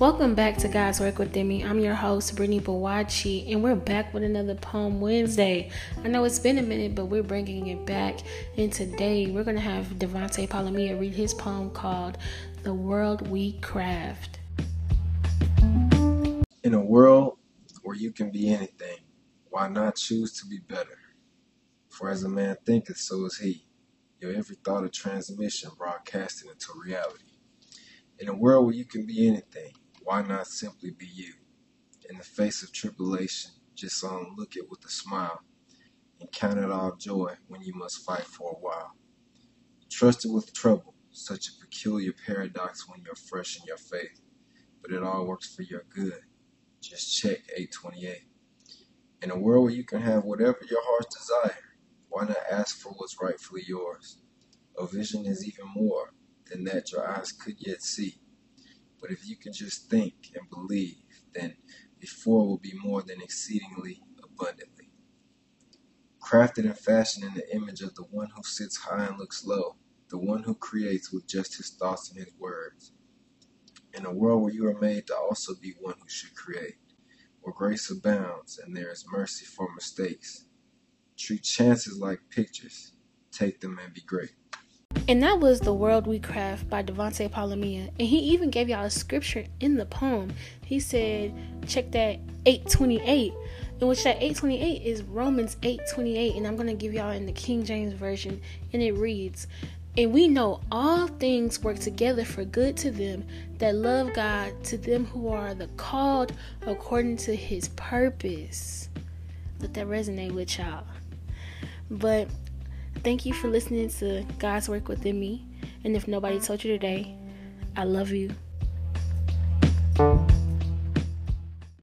Welcome back to God's Work with Me. I'm your host, Brittany Bawachi, and we're back with another Poem Wednesday. I know it's been a minute, but we're bringing it back. And today we're going to have Devante Palemia read his poem called The World We Craft. In a world where you can be anything, why not choose to be better? For as a man thinketh, so is he. Your every thought a transmission broadcasting into reality. In a world where you can be anything, why not simply be you? In the face of tribulation, just on look it with a smile and count it all joy when you must fight for a while. Trust it with trouble, such a peculiar paradox when you're fresh in your faith, but it all works for your good. Just check 828. In a world where you can have whatever your heart's desire, why not ask for what's rightfully yours? A vision is even more than that your eyes could yet see. But if you can just think and believe, then before will be more than exceedingly abundantly. Crafted and fashioned in the image of the one who sits high and looks low, the one who creates with just his thoughts and his words. In a world where you are made to also be one who should create, where grace abounds and there is mercy for mistakes. Treat chances like pictures, take them and be great. And that was The World We Craft by Devante Palemia. And he even gave y'all a scripture in the poem. He said, check that 828. In which that 828 is Romans 828. And I'm to give y'all in the King James Version. And it reads, And we know all things work together for good to them that love God, to them who are the called according to his purpose. Let that resonate with y'all. But Thank you for listening to God's Work Within Me. And if nobody told you today, I love you.